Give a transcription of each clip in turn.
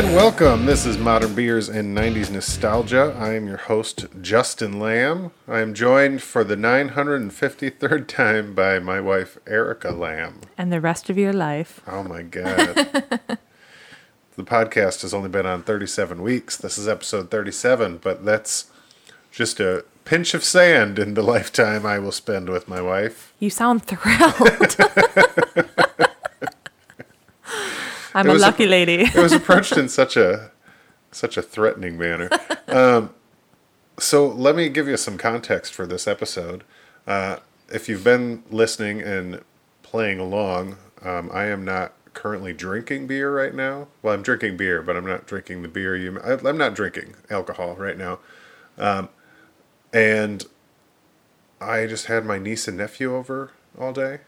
And welcome. This is Modern Beers and 90s Nostalgia. I am your host, Justin Lamb. I am joined for the 953rd time by my wife, Erica Lamb. And the rest of your life. Oh my God. the podcast has only been on 37 weeks. This is episode 37, but that's just a pinch of sand in the lifetime I will spend with my wife. You sound thrilled. I'm a was a- lucky lady. it was approached in such a such a threatening manner. Um, so let me give you some context for this episode. Uh, if you've been listening and playing along, um, I am not currently drinking beer right now. Well, I'm drinking beer, but I'm not drinking the beer you. I, I'm not drinking alcohol right now. Um, and I just had my niece and nephew over all day,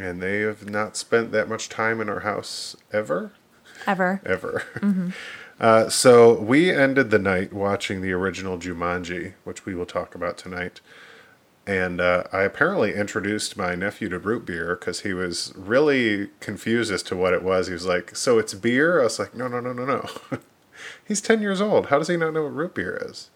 and they have not spent that much time in our house ever Ever. ever. Uh, so we ended the night watching the original Jumanji, which we will talk about tonight. And uh, I apparently introduced my nephew to root beer because he was really confused as to what it was. He was like, "So it's beer?" I was like, "No, no, no, no, no." He's ten years old. How does he not know what root beer is?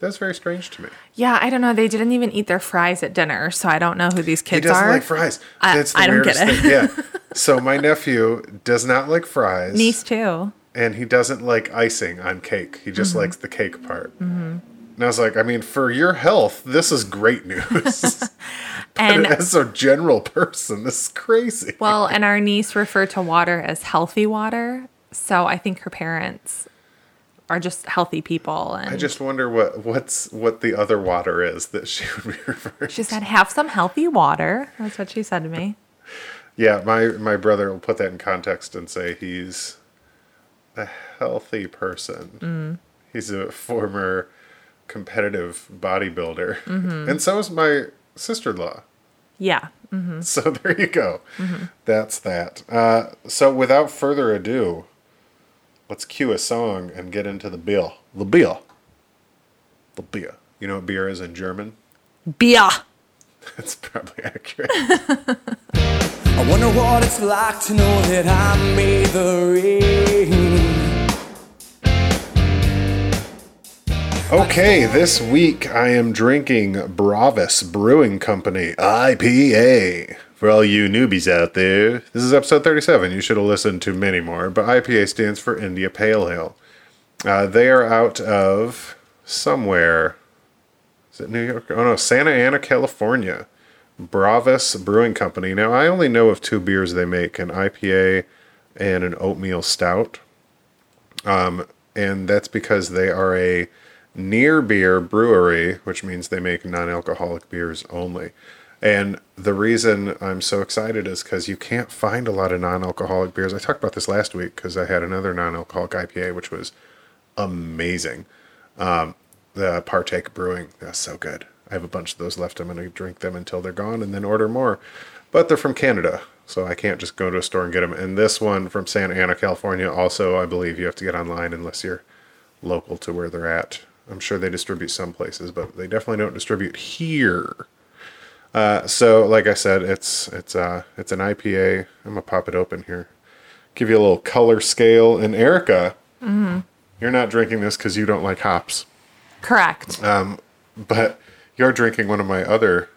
That's very strange to me. Yeah, I don't know. They didn't even eat their fries at dinner, so I don't know who these kids are. He doesn't are. like fries. I- That's the I don't get it. thing. Yeah. So my nephew does not like fries. Niece too. and he doesn't like icing on cake. He Mm-hmm. just likes the cake part. And I was like, I mean, for your health, this is great news. And As a general person, this is crazy. well, and our niece referred to water as healthy water, so I think her parents are just healthy people. And I just wonder what what's what the other water is that she would be referring. To. She said, "Have some healthy water." That's what she said to me. Yeah, my my brother will put that in context and say he's a healthy person. Mm. He's a former competitive bodybuilder, Mm-hmm. and so is my sister-in-law. Yeah. So there you go. That's that. Uh, so without further ado, let's cue a song and get into the beer. The beer. The beer. You know what beer is in German? Beer. That's probably accurate. I wonder what it's like to know that I made the rain. Okay, this week I am drinking Bravus Brewing Company IPA. For all you newbies out there, this is episode 37. You should have listened to many more, but IPA stands for India Pale Ale. Uh, they are out of somewhere. Is it New York? Oh no, Santa Ana, California. Bravus Brewing Company. Now, I only know of two beers they make an IPA and an oatmeal stout and that's because they are a near beer brewery, which means they make non-alcoholic beers only. And the reason I'm so excited is because you can't find a lot of non-alcoholic beers. I talked about this last week because I had another non-alcoholic IPA, which was amazing. Um, the Partake Brewing, that's so good. I have a bunch of those left. I'm going to drink them until they're gone and then order more. But they're from Canada, so I can't just go to a store and get them. And this one from Santa Ana, California, also, I believe you have to get online unless you're local to where they're at. I'm sure they distribute some places, but they definitely don't distribute here. Uh, so, like I said, it's it's uh it's an IPA. I'm gonna pop it open here, give you a little color scale. And Erica, you're not drinking this because you don't like hops Correct. but you're drinking one of my other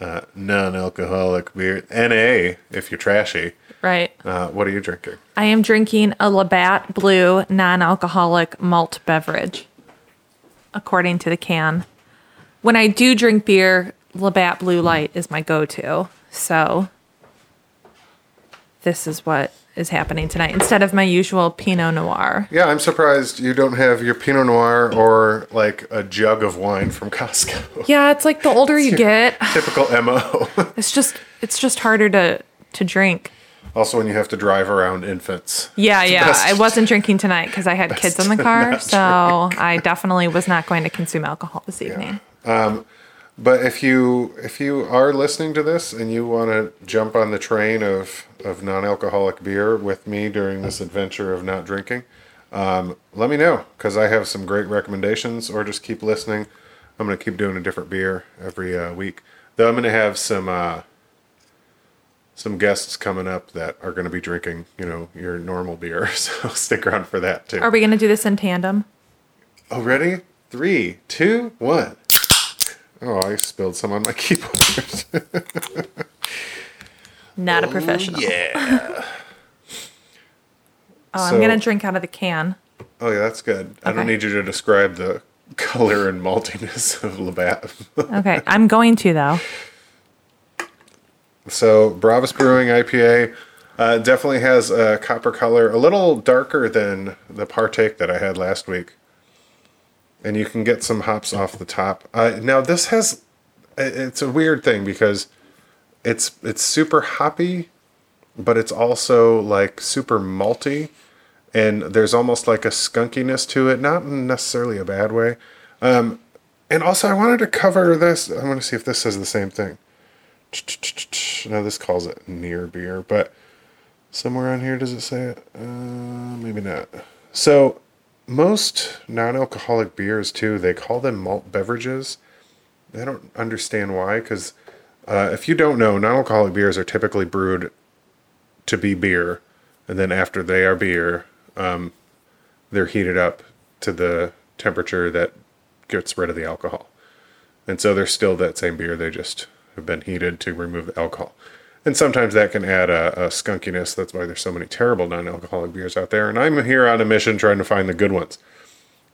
uh, non-alcoholic beer, NA, if you're trashy. right. Uh, what are you drinking? I am drinking a Labatt Blue non-alcoholic malt beverage, according to the can. When I do drink beer, Labatt Blue Light is my go-to. So this is what is happening tonight instead of my usual Pinot Noir. Yeah, I'm surprised you don't have your Pinot Noir or like a jug of wine from Costco. Yeah, it's like the older you get, Typical MO. it's just it's just harder to to drink. also, when you have to drive around infants. Yeah, yeah. best- I wasn't drinking tonight because I had kids in the car, so I definitely was not going to consume alcohol this evening. Um, But if you if you are listening to this and you want to jump on the train of of non-alcoholic beer with me during this adventure of not drinking, um, let me know because I have some great recommendations. Or just keep listening. I'm gonna keep doing a different beer every uh, week. Though I'm gonna have some uh, some guests coming up that are going to be drinking, you know, your normal beer. So stick around for that too. Are we going to do this in tandem? Oh, ready? Three, two, one. Oh, I spilled some on my keyboard. Not a professional. yeah. Oh, I'm So- going to drink out of the can. Oh, yeah, that's good. I don't need you to describe the color and maltiness of Labatt. Okay, I'm going to though. so, Bravus Brewing IPA uh, definitely has a copper color, a little darker than the partake that I had last week. And you can get some hops off the top. Uh, now, this has, it's a weird thing because it's it's super hoppy, but it's also like super malty, and there's almost like a skunkiness to it, not necessarily a bad way. Um, and also, I wanted to cover this. I want to see if this says the same thing. No, this calls it near beer, but somewhere on here does it say it? Uh, maybe not. So, most non-alcoholic beers too, they call them malt beverages. I don't understand why, because uh, if you don't know, non-alcoholic beers are typically brewed to be beer, and then after they are beer, um, they're heated up to the temperature that gets rid of the alcohol. And so they're still that same beer, they just have been heated to remove the alcohol. And sometimes that can add a, a skunkiness. That's why there's so many terrible non alcoholic beers out there. And I'm here on a mission trying to find the good ones.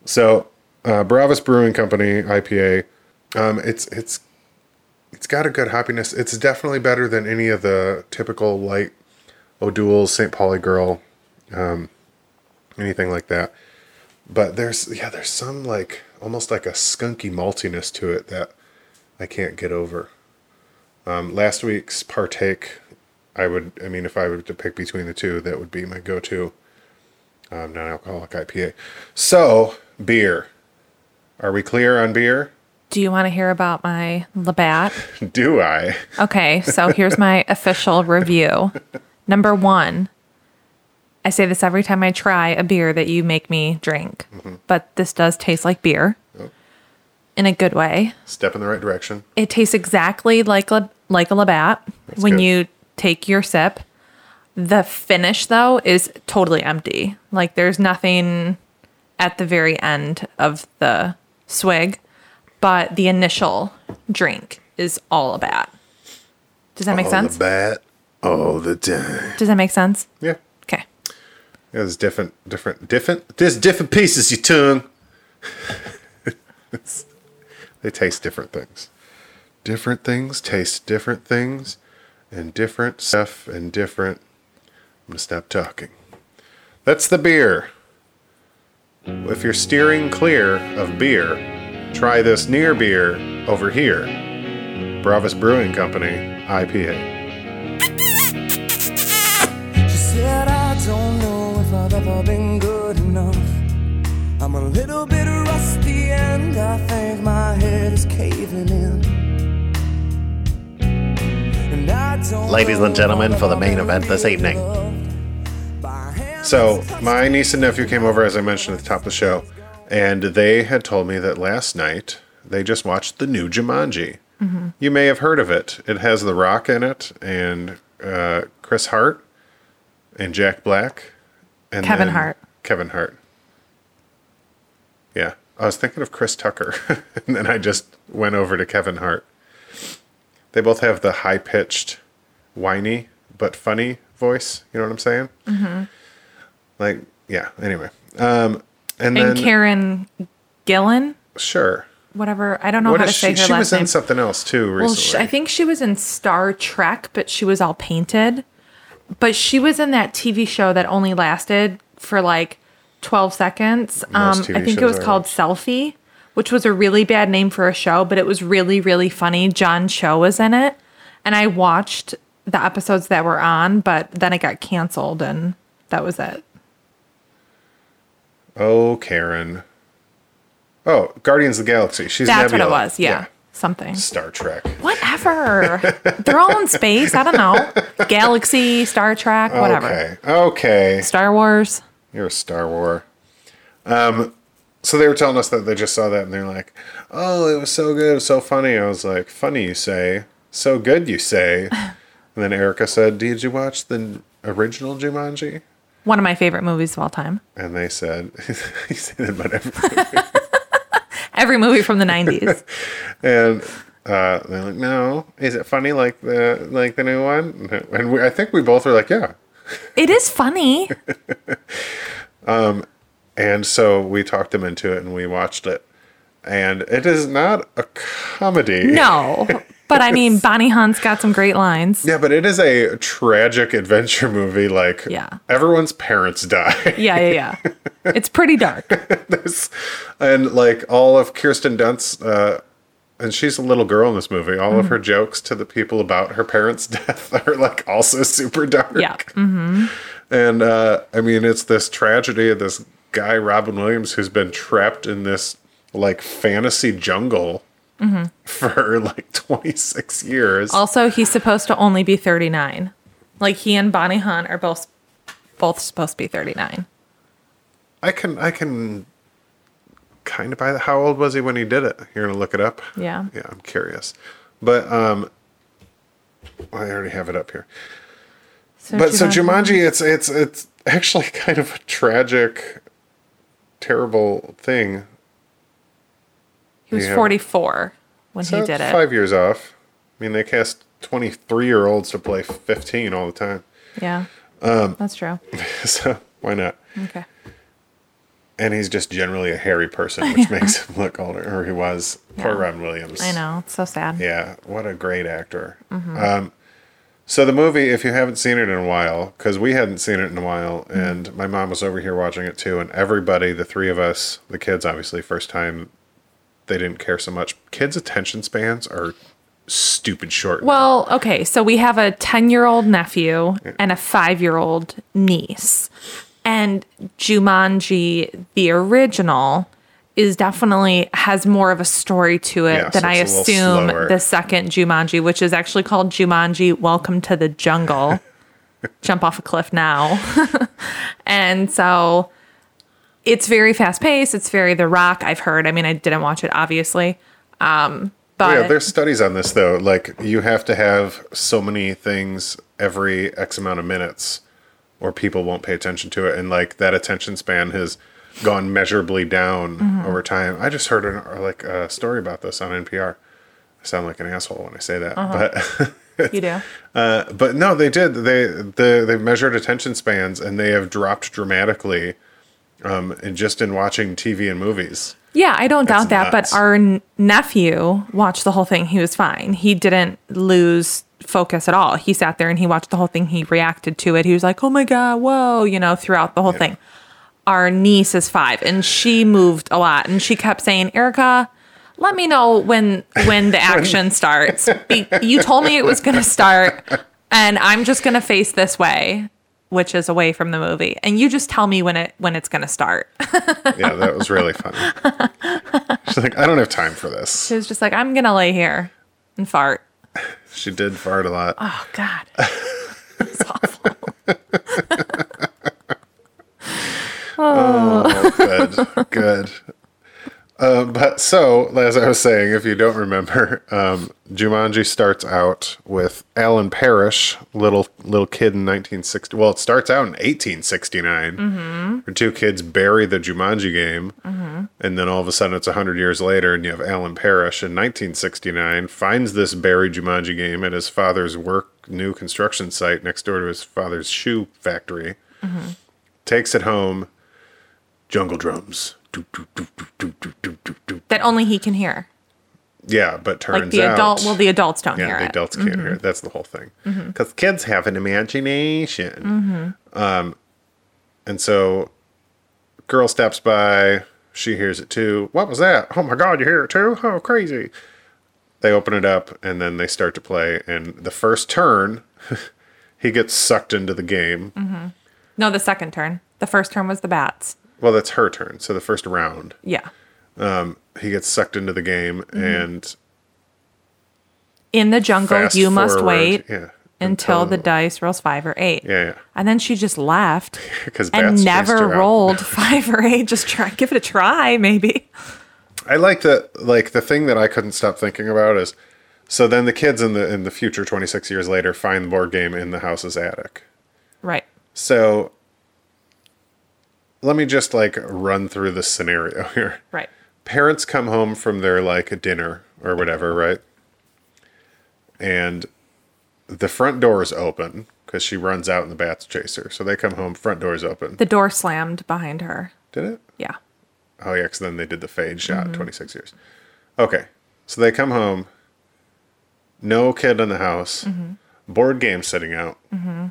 So, uh, Brewing Company IPA, um, it's it's it's got a good hoppiness. It's definitely better than any of the typical light O'Doul's, St. Pauli Girl, um, anything like that. But there's yeah, there's some like almost like a skunky maltiness to it that I can't get over. Um, last week's partake, I would I mean if I were to pick between the two, that would be my go-to um, non-alcoholic IPA. So beer, are we clear on beer? Do you want to hear about my Labatt? Do I? Okay, so here's my official review. Number one, I say this every time I try a beer that you make me drink, but this does taste like beer in a good way. Step in the right direction. It tastes exactly like like a Labatt when good. you take your sip. The finish though is totally empty. Like there's nothing at the very end of the swig, but the initial drink is all Labatt. Does that make All sense? bat, all the time. Does that make sense? Yeah. Okay. Yeah, there's different, different, different. There's different pieces. Your tongue. They taste different things. Different things taste different things, and different stuff and different. I'm gonna stop talking. That's the beer. If you're steering clear of beer, try this near beer over here. Bravus Brewing Company IPA. She said, I don't know if I've ever been good enough. I'm a little bit rusty and I think my head is caving in. Ladies and gentlemen, for the main event this evening. So, my niece and nephew came over, as I mentioned at the top of the show, and they had told me that last night they just watched the new Jumanji. You may have heard of it. It has The Rock in it, and uh, Chris Hart, and Jack Black, and Kevin Hart. Kevin Hart. Yeah, I was thinking of Chris Tucker, and then I just went over to Kevin Hart. They both have the high pitched, whiny but funny voice. You know what I'm saying? Mm-hmm. Like, yeah. Anyway, um, and, And then Karen Gillan, sure. whatever. I don't know What how to say she? her She last was name. in something else too well, recently. I think she was in Star Trek, but she was all painted. But she was in that TV show that only lasted for like 12 seconds. Um, I think it was called watch. Selfie, which was a really bad name for a show, but it was really, really funny. John Cho was in it. And I watched the episodes that were on, but then it got canceled and that was it. oh, Karen. Oh, Guardians of the Galaxy. She's That's Nebula. what it was. Yeah. Something. Star Trek. Whatever. They're all in space. I don't know. Galaxy, Star Trek, whatever. Okay. Okay. Star Wars. You're a Star War. Um, so they were telling us that they just saw that and they're like, "Oh, it was so good, it was so funny." I was like, "Funny, you say? So good, you say?" And then Erica said, "Did you watch the original Jumanji?" One of my favorite movies of all time. And they said, "He said about everything." Every movie from the 90s. and uh, they're like, "No, is it funny like the like the new one?" And we, I think we both were like, "Yeah." it is funny. And so we talked them into it, and we watched it. And it is not a comedy. No. But I mean, Bonnie Hunt's got some great lines. Yeah, but it is a tragic adventure movie. Like, Yeah. everyone's parents die. Yeah, yeah, yeah. It's pretty dark. There's- and like all of Kirsten Dunst, uh, and she's a little girl in this movie. All Mm-hmm. of her jokes to the people about her parents' death are like also super dark. Yeah. Mm-hmm. And uh, I mean, it's this tragedy of this guy, Robin Williams, who's been trapped in this like fantasy jungle Mm-hmm. for like 26 years. Also, he's supposed to only be 39. Like he and Bonnie Hunt are both both supposed to be 39. I can, I can kind of buy that. How old was he when he did it? You're gonna look it up. Yeah. Yeah, I'm curious. But um, I already have it up here. So But so Jumanji, it's it's it's actually kind of a tragic, terrible thing. He was Yeah. 44 when So he did it. Five years off. I mean, they cast 23 year olds to play 15 all the time. Yeah. Um, That's true. So why not? Okay. And he's just generally a hairy person, which makes him look older, or he was. Poor Robin Williams. I know. It's so sad. Yeah, what a great actor. Mm-hmm. Um, so the movie, if you haven't seen it in a while, because we hadn't seen it in a while, Mm-hmm. and my mom was over here watching it too, and everybody, the three of us, the kids, obviously, first time, they didn't care so much. Kids' attention spans are stupid short. Well, okay. So we have a 10 year old nephew and a five year old niece. And Jumanji, the original, is definitely has more of a story to it Yeah, than so I it's a little assume the second Jumanji, which is actually called Jumanji Welcome to the Jungle. Jump off a cliff now. and so it's very fast paced. It's very The Rock, I've heard. I mean, I didn't watch it, obviously. Um, but yeah, there's studies on this though. Like you have to have so many things every X amount of minutes, or people won't pay attention to it, and like that attention span has gone measurably down Mm-hmm. over time. I just heard an, like a story about this on NPR. I sound like an asshole when I say that, Uh-huh. but you do. uh, but no, they did. They the they've measured attention spans and they have dropped dramatically, um, and just in watching TV and movies. Yeah, I don't doubt that. nuts. But our n- nephew watched the whole thing. He was fine. He didn't lose focus at all. He sat there and he watched the whole thing. He reacted to it. He was like, oh my God, whoa, you know, throughout the whole thing. Our niece is five and she moved a lot and she kept saying, Erica, let me know when when the action starts. Be- you told me it was going to start and I'm just going to face this way, which is away from the movie. And you just tell me when it when it's going to start. Yeah, that was really funny. She's like, I don't have time for this. She was just like, I'm gonna lay here and fart. She did fart a lot. Oh God. It's awful. Oh, good, good. Uh, but so, as I was saying, if you don't remember, um, Jumanji starts out with Alan Parrish, little little kid in 1960. Well, it starts out in 1869. Mm-hmm. Her two kids bury the Jumanji game, and then all of a sudden it's 100 years later, and you have Alan Parrish in 1969 finds this buried Jumanji game at his father's work new construction site next door to his father's shoe factory. Takes it home. Jungle drums that only he can hear. Yeah, but turns like the out, adult. Well, the adults don't yeah, hear the it. adults can't mm-hmm. hear. That's the whole thing. Because mm-hmm. kids have an imagination. Mm-hmm. Um, and so, girl steps by. She hears it too. What was that? Oh my god, you hear it too? Oh, crazy! They open it up and then they start to play. And the first turn, he gets sucked into the game. Mm-hmm. No, the second turn. The first turn was the bats. Well, that's her turn. So the first round. Yeah. Um, he gets sucked into the game mm-hmm. and In the jungle, you must wait yeah, until the dice rolls five or eight. yeah yeah And then she just left because and never rolled five or eight. Just try, give it a try, maybe. I like that. Like the thing that I couldn't stop thinking about is So then the kids in the in the future, 26 years later, find the board game in the house's attic. Right. So let me just like run through the scenario here. Right. Parents come home from their like dinner or whatever, right? And the front door is open because she runs out and the bats chase her. So they come home, front door is open. The door slammed behind her. Did it? Yeah. Oh yeah, because then they did the fade shot. Mm-hmm. Twenty six years. Okay, so they come home. No kid in the house. Mm-hmm. Board game sitting out. Mm-hmm.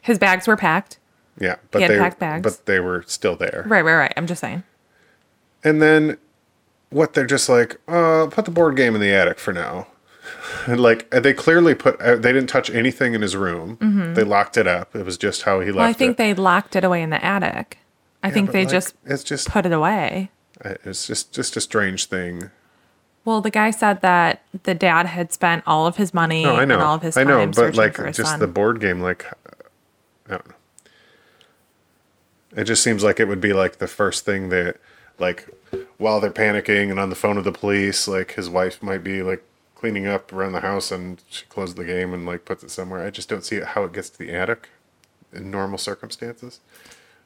His bags were packed. Yeah, but had they packed bags. but they were still there. Right, right, right. I'm just saying. And then what? They're just like, uh, put the board game in the attic for now. And like they clearly put, uh, they didn't touch anything in his room. They locked it up. It was just how he left Well, I think it. they locked it away in the attic. I think they like, just it's just put it away. it's just just a strange thing. Well, the guy said that the dad had spent all of his money No, I know. and all of his I know, but like just son. the board game, like I don't know. It just seems like it would be like the first thing that, like, while they're panicking and on the phone with the police, like his wife might be like cleaning up around the house and she closed the game and like puts it somewhere. I just don't see how it gets to the attic in normal circumstances.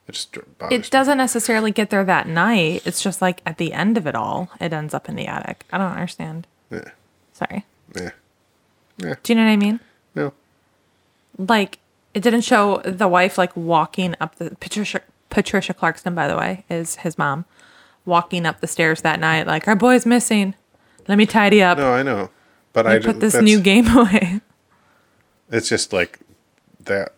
It just it doesn't necessarily get there that night. It's just like at the end of it all, it ends up in the attic. I don't understand. Yeah, Sorry. Yeah. Yeah, Do you know what I mean? no. Like it didn't show the wife like walking up the Patricia Patricia Clarkson, by the way, is his mom, walking up the stairs that night like our boy's missing. Let me tidy up. No, I know, but I put this new game away. It's just like that.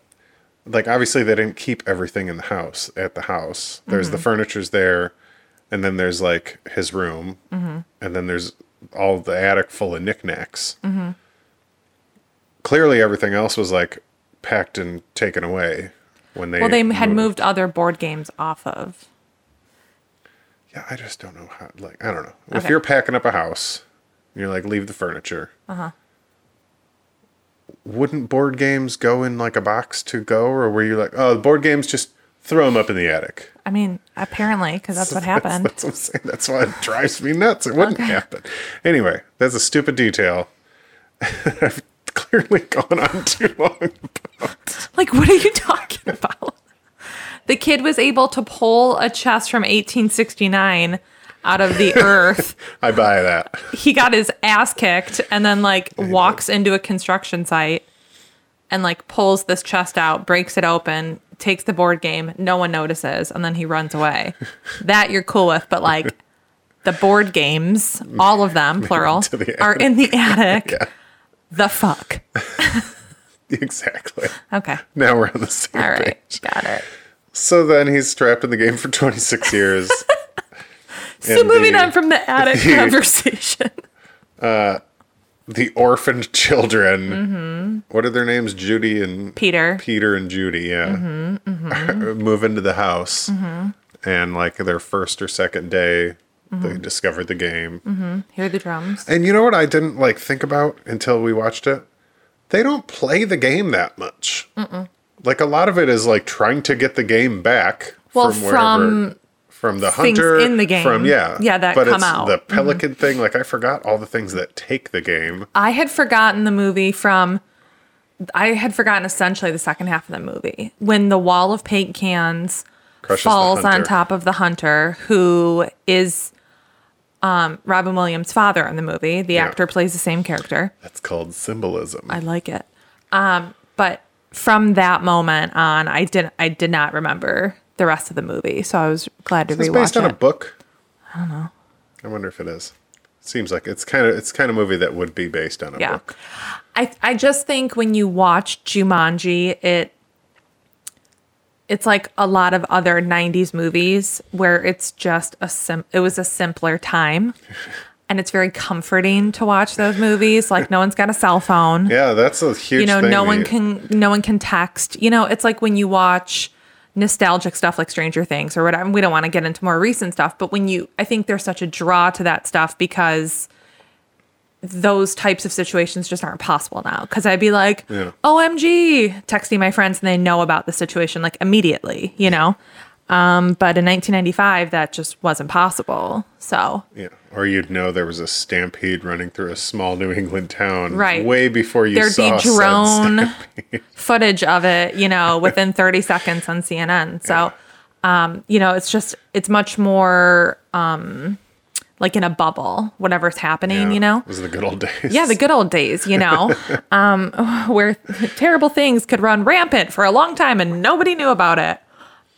Like obviously they didn't keep everything in the house at the house. There's the mm-hmm. furniture's there, and then there's like his room, mm-hmm. and then there's all the attic full of knickknacks. Mm-hmm. Clearly, everything else was like packed and taken away when they. Well, they had moved other board games off of. Yeah, I just don't know how. Like I don't know. If you're packing up a house, and you're like leave the furniture. Uh huh. Wouldn't board games go in like a box to go, or were you like, oh, the board games just throw them up in the attic? I mean, apparently, because that's what happened. That's, what I'm saying. That's why it drives me nuts. It wouldn't happen. Anyway, that's a stupid detail. Clearly gone on too long. Like, what are you talking about? The kid was able to pull a chest from 1869 out of the earth. I buy that. he got his ass kicked and then, like, walks into a construction site and, like, pulls this chest out, breaks it open, takes the board game. No one notices. And then he runs away. that you're cool with. But, like, the board games, all of them, plural, the are in the attic. Yeah, The fuck. exactly. Okay. Now we're on the same All right. page. Got it. So then he's trapped in the game for 26 years. So And moving the- on from the attic conversation. Uh, the orphaned children. Mm-hmm. What are their names? Judy and Peter. Peter and Judy. Yeah, mm-hmm, mm-hmm. move into the house, and like their first or second day, they discovered the game. Mm-hmm. Hear the drums. And you know what I didn't like think about until we watched it? They don't play the game that much. Like a lot of it is like trying to get the game back Well, from wherever. from from the hunter in the game. From yeah, Yeah, that but come it's out. The mm-hmm. pelican thing, like I forgot all the things that take the game. I had forgotten the movie from. I had forgotten essentially the second half of the movie when the wall of paint cans Crushes falls on top of the hunter, who is um, Robin Williams' father in the movie. The Yeah. actor plays the same character. That's called symbolism. I like it. Um, but from that moment on, I didn't. I did not remember the rest of the movie, so I was glad to Is this rewatch based on it. a book? I don't know. I wonder if it is. Seems like it's kind of it's kind of movie that would be based on a Yeah. book. I I just think when you watch Jumanji, it it's like a lot of other 90s movies where it's just a sim it was a simpler time. And it's very comforting to watch those movies. Like no one's got a cell phone. Yeah, that's a huge. you know, no one can no one can text. You know, it's like when you watch nostalgic stuff like Stranger Things or whatever. We don't want to get into more recent stuff, but when you I think there's such a draw to that stuff because those types of situations just aren't possible now. Cause I'd be like, Yeah. OMG, texting my friends and they know about the situation like immediately, you know? Um, but in 1995, that just wasn't possible. So Yeah. Or you'd know there was a stampede running through a small New England town Right. way before you there'd saw be drone footage of it, you know, within 30 seconds on CNN. So, um, you know, it's just it's much more um, like in a bubble, whatever's happening, Yeah. you know. It was the good old days. Yeah, the good old days, you know, um, where terrible things could run rampant for a long time and nobody knew about it.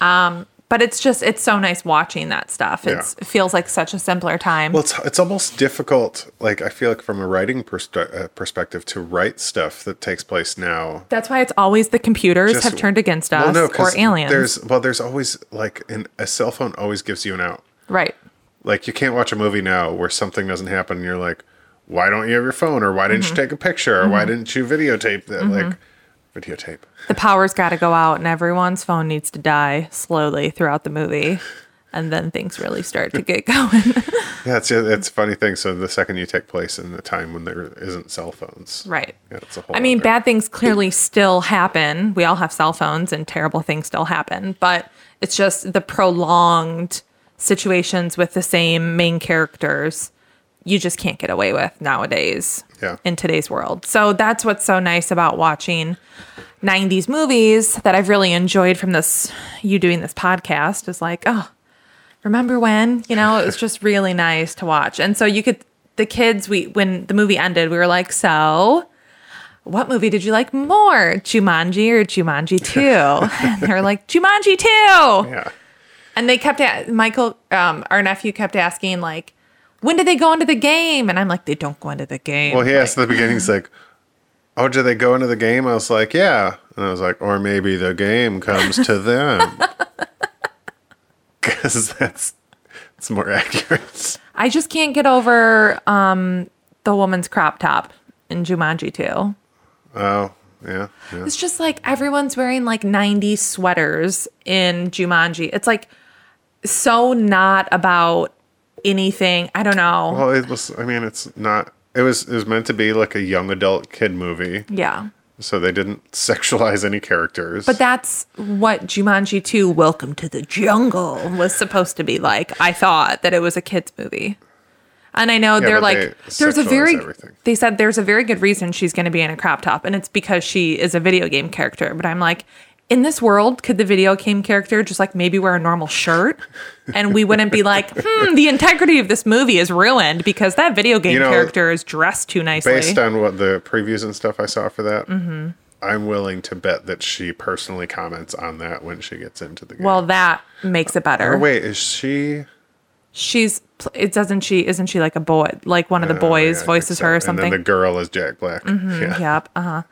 Um, but it's just it's so nice watching that stuff. It's, Yeah. It feels like such a simpler time. Well, it's, it's almost difficult, like, I feel like from a writing perspe- uh, perspective, to write stuff that takes place now. That's why it's always the computers Just- have turned against us Well, no, or aliens. There's, well, there's always, like, an, a cell phone always gives you an out. right. Like, you can't watch a movie now where something doesn't happen and you're like, why don't you have your phone? Or why didn't Mm-hmm. you take a picture? Or why didn't you videotape that? Like, videotape. the power's got to go out and everyone's phone needs to die slowly throughout the movie and then things really start to get going Yeah, it's it's a funny thing. So the second you take place in the time when there isn't cell phones, right Yeah, it's a whole. i mean other- bad things clearly still happen we all have cell phones and terrible things still happen but it's just the prolonged situations with the same main characters you just can't get away with nowadays Yeah. in today's world. So that's what's so nice about watching 90s movies that I've really enjoyed from this you doing this podcast is like, oh, remember when? You know, it was just really nice to watch. And so you could the kids we when the movie ended, we were like, so what movie did you like more? Jumanji or Jumanji 2? and they were like, Jumanji 2. yeah, And they kept a- Michael, um, our nephew, kept asking like, "When did they go into the game?" And I'm like, "They don't go into the game." Well, he asked at the beginning, he's like, "Oh, did they go into the game?" I was like, "Yeah," and I was like, "Or maybe the game comes to them," because that's it's more accurate. I just can't get over um, the woman's crop top in Jumanji 2. Oh, yeah, yeah. It's just like everyone's wearing like 90 sweaters in Jumanji. It's like so not about anything. I don't know. Well, it was. I mean, it's not. It was. It was meant to be like a young adult kid movie, yeah. so they didn't sexualize any characters. But that's what Jumanji 2 Welcome to the Jungle was supposed to be like. I thought that it was a kids movie. And I know they're like they there's a very everything. they said there's a very good reason she's going to be in a crop top and it's because she is a video game character, but I'm like in this world, could the video game character just like maybe wear a normal shirt and we wouldn't be like, hmm, the integrity of this movie is ruined because that video game You know, character is dressed too nicely. based on what the previews and stuff I saw for that, Mm-hmm. I'm willing to bet that she personally comments on that when she gets into the game. well, that makes it better. or wait, is she? She's it doesn't she isn't she like a boy like one of the Oh, boys yeah, voices so. her or something Mm-hmm. then the girl is Jack Black. Yeah. yep uh-huh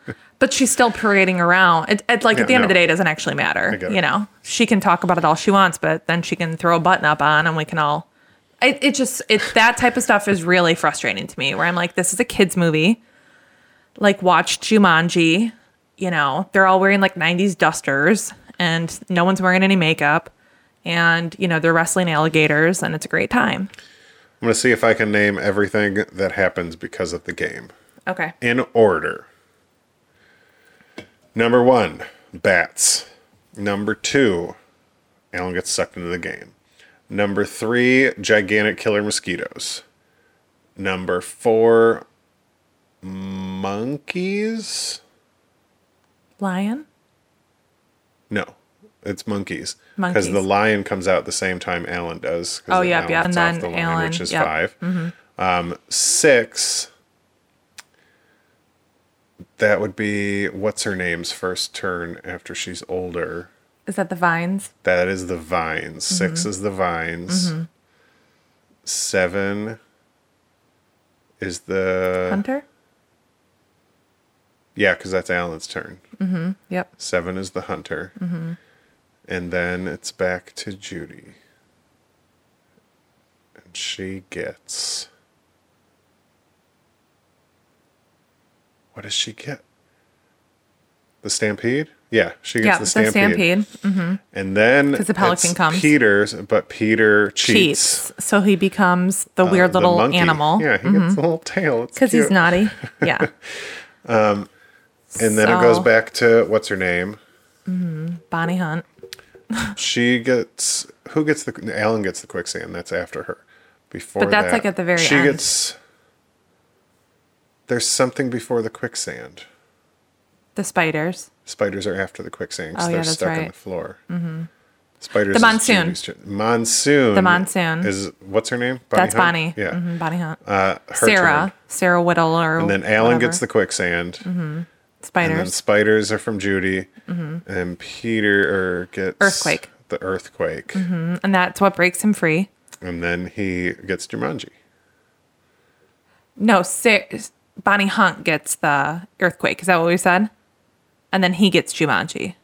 but she's still parading around it, it like Yeah, at the end of the day it doesn't actually matter you know she can talk about it all she wants but then she can throw a button up on and we can all it, it just it that type of stuff is really frustrating to me where i'm like this is a kids movie like watch jumanji you know they're all wearing like 90s dusters and no one's wearing any makeup and you know they're wrestling alligators and it's a great time I'm gonna see if I can name everything that happens because of the game okay in order. Number one, bats. Number two, Alan gets sucked into the game. Number three, gigantic killer mosquitoes. Number four, monkeys. lion No, it's monkeys. Because the lion comes out the same time Alan does. Oh, yeah, Alan yep. And then the line, Alan- which is yep. Mm-hmm. 5 Um, six. That would be what's her name's first turn after she's older. is that the vines That is the vines. Six Mm-hmm. is the vines. Seven is the hunter yeah, because that's Alan's turn. yep Seven is the hunter. Mm-hmm. And then it's back to Judy. And she gets. What does she get? The stampede? Yeah, she gets yeah the Stampede. the stampede. stampede, And then the pelican comes. Peter's, but Peter cheats. cheats so he becomes the uh, weird the little monkey. animal Yeah, he gets a little tail. Because he's naughty yeah And then it goes back to what's her name? bonnie hunt she gets who gets the Alan gets the quicksand. That's after her. Before But that's, that, like, at the very she end. gets. There's something before the quicksand. The spiders. Spiders are after the quicksand Oh, yeah, they're that's stuck in right. the floor. Mm-hmm. Spiders. The monsoon. Monsoon. The monsoon. is what's her name? Bonnie That's Hunt? Bonnie. Yeah. Mhm, Bonnie Hunt. Uh, her Sarah. turn. Sarah Whittle or And then Alan whatever. gets the quicksand. And then spiders. spiders are from Judy. And Peter er, gets Earthquake. The earthquake. Mm-hmm. and that's what breaks him free. And then he gets Jumanji. No, Bonnie Hunt gets the earthquake. Is that what we said? And then he gets Jumanji.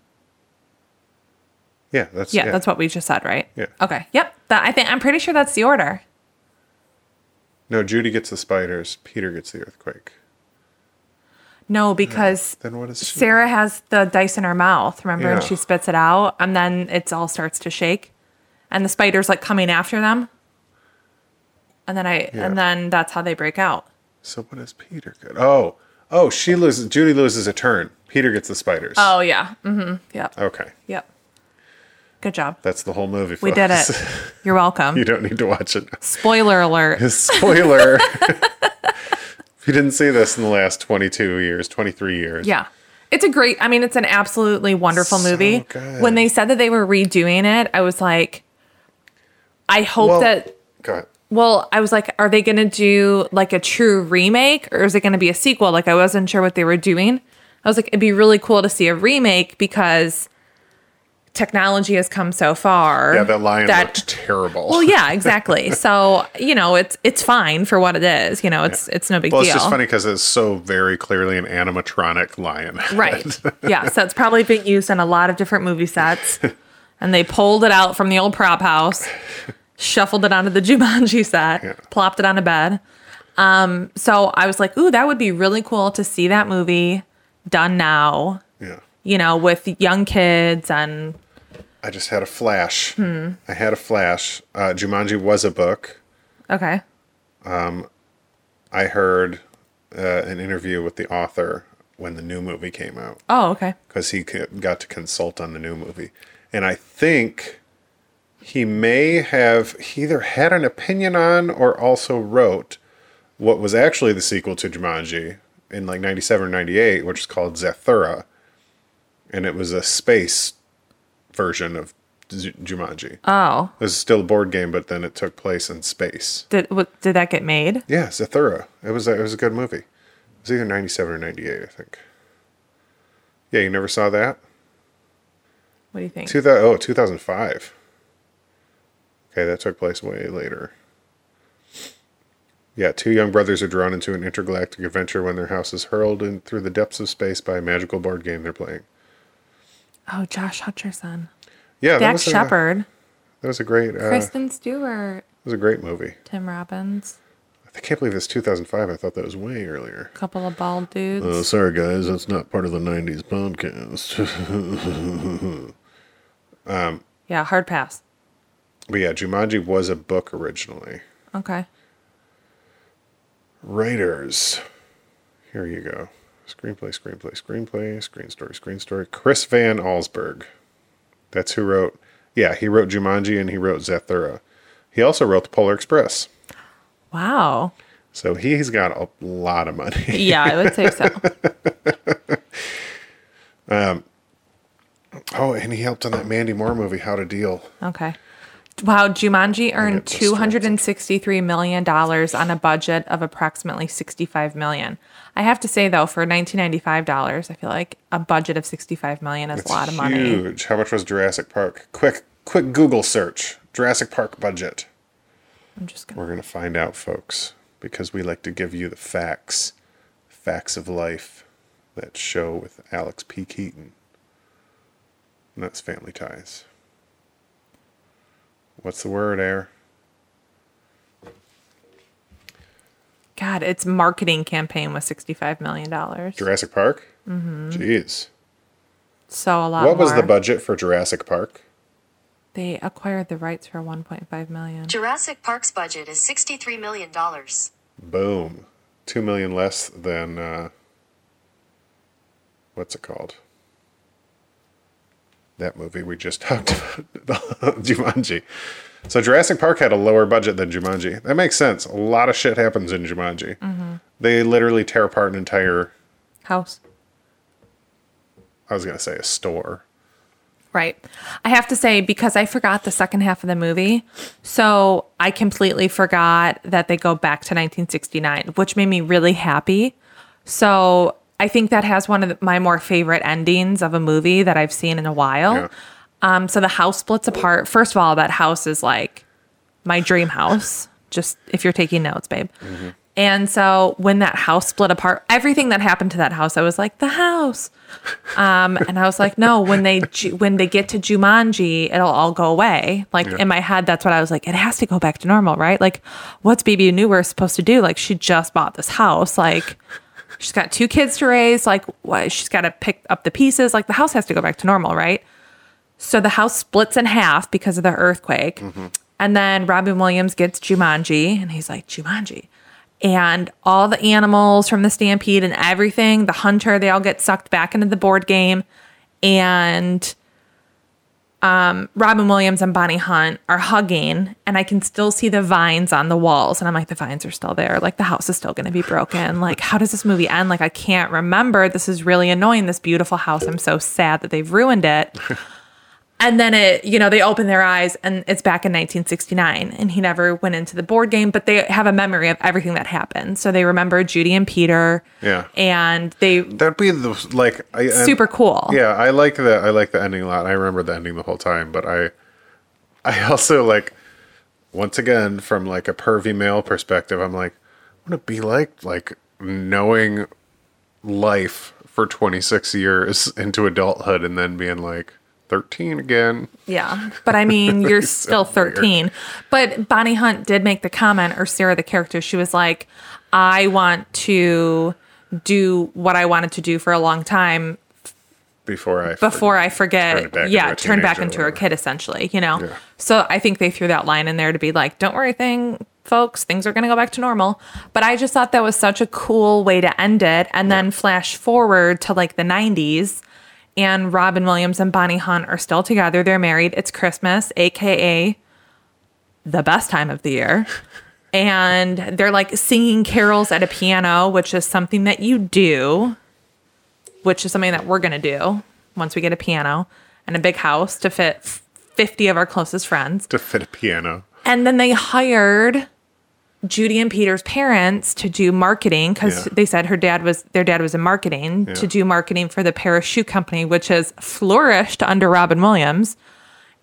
Yeah, that's Yeah, that's what we just said, right? Yeah. Okay. Yep. That I think I'm pretty sure that's the order. No, Judy gets the spiders. Peter gets the earthquake. No, because Then what is she? Sarah has the dice in her mouth, remember? And she spits it out, and then it all starts to shake. And the spider's like coming after them. And then I Yeah. and then that's how they break out. So what is Peter good? Oh, oh, she loses. Judy loses a turn. Peter gets the spiders. Oh yeah. Mm-hmm. Yep. Okay, Yep. Good job. that's the whole movie. We did it. You're welcome. you don't need to watch it. Spoiler alert. Spoiler. you didn't see this in the last 22 years, 23 years. Yeah. It's a great, I mean, it's an absolutely wonderful So movie. good. When they said that they were redoing it, I was like, I hope Well, that, well, I was like, are they going to do like a true remake or is it going to be a sequel? Like, I wasn't sure what they were doing. I was like, it'd be really cool to see a remake because technology has come so far. Yeah, that lion looked terrible. Well, yeah, exactly. so you know, it's it's fine for what it is. You know, it's it's no big Well, deal. it's just funny because it's so very clearly an animatronic lion. Right. yeah. So it's probably been used in a lot of different movie sets. And they pulled it out from the old prop house, shuffled it onto the Jumanji set, Yeah. plopped it on a bed. Um, so I was like, ooh, that would be really cool to see that movie done now, yeah. you know, with young kids and I just had a flash. Hmm. I had a flash. Uh, Jumanji was a book. okay. Um, I heard uh, an interview with the author when the new movie came out Oh, okay. because he got to consult on the new movie. And I think he may have he either had an opinion on or also wrote what was actually the sequel to Jumanji in like 97 or 98, which is called Zathura. And it was a space version of Z- Jumanji. Oh, It was still a board game, but then it took place in space. did what, did that get made? Yeah, Zathura. It was a, it was a good movie. It was either 97 or 98, I think. Yeah, you never saw that? What do you think? Two thou- oh, 2005. Okay, that took place way later. Yeah, two young brothers are drawn into an intergalactic adventure when their house is hurled in through the depths of space by a magical board game they're playing. Oh, Josh Hutcherson, Yeah, Dax a, Shepard, that was a great uh, Kristen Stewart, it was a great movie. Tim Robbins, I can't believe it's 2005. I thought that was way earlier. couple of bald dudes. Uh, sorry, guys, that's not part of the 90s podcast. um, yeah, hard pass. but yeah, Jumanji was a book originally. Okay. Writers. Here you go. Screenplay, screenplay, screenplay, screen story, screen story. Chris Van Allsburg. That's who wrote. Yeah, he wrote Jumanji and he wrote Zathura. He also wrote The Polar Express. Wow. So he's got a lot of money. Yeah, I would say so. um, Oh, and he helped on that Mandy Moore movie, How to Deal. Okay. Wow, Jumanji earned two hundred and sixty-three million dollars on a budget of approximately sixty-five million. I have to say though, for nineteen ninety-five dollars, I feel like a budget of sixty-five million is a lot of money. huge. How much was Jurassic Park? Quick, quick Google search. Jurassic Park budget. I'm just gonna. We're going to find out, folks, because we like to give you the facts, facts of life, that show with Alex P. Keaton. And that's Family Ties. What's the word, Air? God, its marketing campaign was sixty-five million dollars. Jurassic Park? Mm-hmm. Jeez. So a lot. What was the budget for Jurassic Park? They acquired the rights for one point five million. Jurassic Park's budget is $63 million. Boom. Two million less than, uh, what's it called? That movie we just talked about, Jumanji. So Jurassic Park had a lower budget than Jumanji. That makes sense. A lot of shit happens in Jumanji. Mm-hmm. They literally tear apart an entire. House. I was gonna say a store. Right. I have to say, because I forgot the second half of the movie, so I completely forgot that they go back to 1969, which made me really happy. So I think that has one of the, my more favorite endings of a movie that I've seen in a while. Yeah. Um, so the house splits apart. First of all, that house is like my dream house. Just if you're taking notes, babe. And so when that house split apart, everything that happened to that house, I was like, the house. Um, and I was like, no, when they when they get to Jumanji, it'll all go away. Like in my head, that's what I was like. It has to go back to normal, right? Like, what's Bebe Neuwirth supposed to do? Like, she just bought this house. Like, she's got two kids to raise. Like, what? She's got to pick up the pieces. Like, the house has to go back to normal, right? So the house splits in half because of the earthquake. Mm-hmm. And then Robin Williams gets Jumanji and he's like, Jumanji. And all the animals from the stampede and everything, the hunter, they all get sucked back into the board game. And um, Robin Williams and Bonnie Hunt are hugging, and I can still see the vines on the walls. And I'm like, the vines are still there. Like, the house is still going to be broken. Like, how does this movie end? Like, I can't remember. This is really annoying. This beautiful house. I'm so sad that they've ruined it. And then it, you know, they open their eyes and it's back in 1969 and he never went into the board game, but they have a memory of everything that happened. So they remember Judy and Peter. Yeah. And they That'd be the like I, super cool. Yeah, I like the I like the ending a lot. I remember the ending the whole time, but I I also like once again from like a pervy male perspective, I'm like, what would it be like like knowing life for 26 years into adulthood and then being like 13 again. Yeah. But I mean, you're still 13. But Bonnie Hunt did make the comment, or Sarah, the character, she was like, I want to do what I wanted to do for a long time Before I before I forget. Turn yeah, turn back into a kid, essentially, you know? Yeah. So I think they threw that line in there to be like, don't worry, thing, folks, things are going to go back to normal. But I just thought that was such a cool way to end it. And then flash forward to like the 90s. And Robin Williams and Bonnie Hunt are still together. They're married. It's Christmas, AKA the best time of the year. And they're like singing carols at a piano, which is something that you do, which is something that we're going to do once we get a piano and a big house to fit 50 of our closest friends. to fit a piano. And then they hired Judy and Peter's parents to do marketing because Yeah. they said her dad was their dad was in marketing to do marketing for the Parrish Shoe Company, which has flourished under Robin Williams.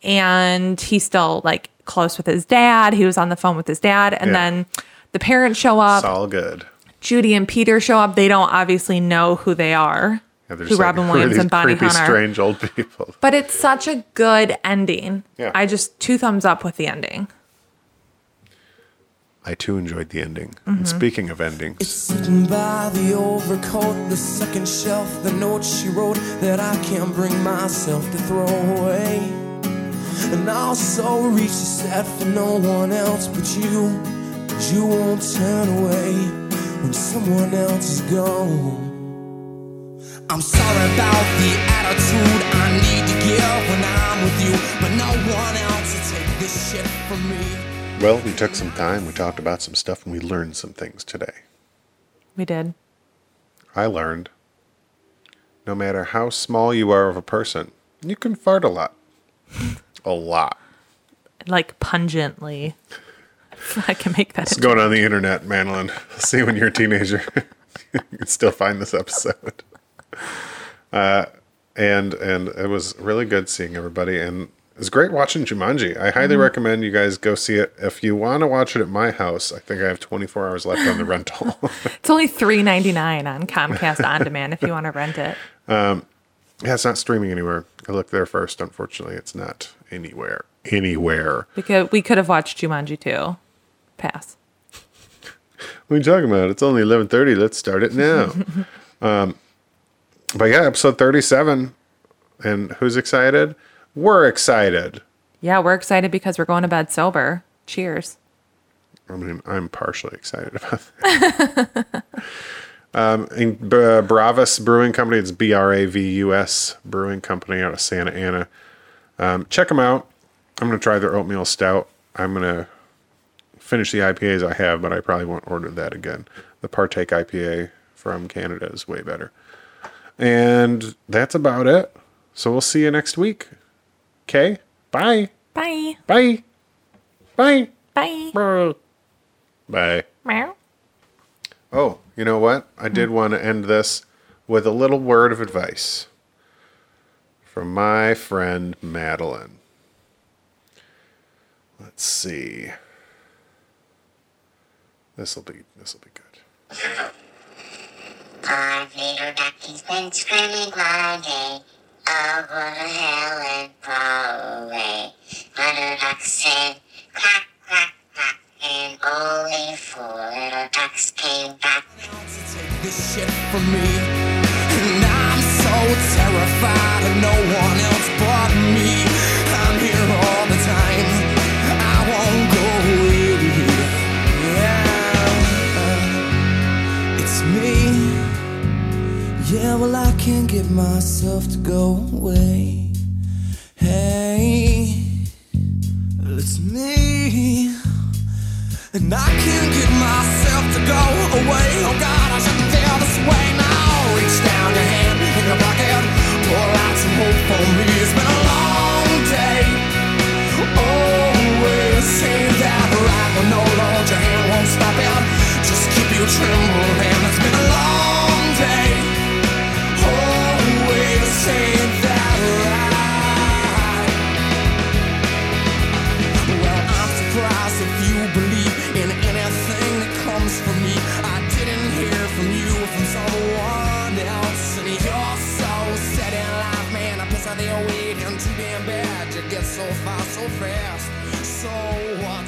And he's still like close with his dad. He was on the phone with his dad. And Yeah. then the parents show up. It's all good. Judy and Peter show up. They don't obviously know who they are, Yeah, who like, Robin Williams and Bonnie creepy, Hunt are. strange old people. But it's such a good ending. Yeah. I just two thumbs up with the ending. I too enjoyed the ending. Mm-hmm. And speaking of endings, Sitting by the overcoat, the second shelf, the note she wrote that I can't bring myself to throw away. And I also reach a set for no one else but you. You won't turn away when someone else is gone. I'm sorry about the attitude I need to give when I'm with you, but no one else will take this shit from me. Well, we took some time. We talked about some stuff and we learned some things today. We did. I learned no matter how small you are of a person, you can fart a lot. A lot. Like pungently. I can make that. It's going on the internet, Madeline. See when you're a teenager. you can still find this episode. Uh, and and it was really good seeing everybody, and it was great watching Jumanji. I highly recommend you guys go see it. If you want to watch it at my house, I think I have 24 hours left on the rental. It's only three ninety nine on Comcast On Demand if you want to rent it. yeah, it's not streaming anywhere. I looked there first. Unfortunately, it's not anywhere. Anywhere. We could we could have watched Jumanji too. Pass. What are you talking about? It's only 11:30. Let's start it now. um, but yeah, episode 37. And who's excited? We're excited. Yeah, we're excited because we're going to bed sober. Cheers. I mean, I'm partially excited about that. Um, in B- Bravus Brewing Company, it's B R A V U S Brewing Company out of Santa Ana. Um, check them out. I'm going to try their oatmeal stout. I'm going to finish the IPAs I have, but I probably won't order that again. The Partake IPA from Canada is way better. And that's about it. So we'll see you next week. Okay? Bye. Bye. Bye. Bye. Bye. Bye. Meow. Oh, you know what? I did hmm. want to end this with a little word of advice from my friend Madeline. Let's see. This will be this will be good. Five little duckies went swimming one day the hill and far away. Mother duck said, and only four little came back. this shit from me. And I'm so terrified Get myself to go away. Hey, it's me. And I can't get myself to go away. Oh God, I shouldn't feel this way now. Reach down your hand in your pocket, pull out some hope for me. It's been a long day. Always say that right, but no Lord, your hand won't stop it. Just keep you trembling. So far so fast. So what's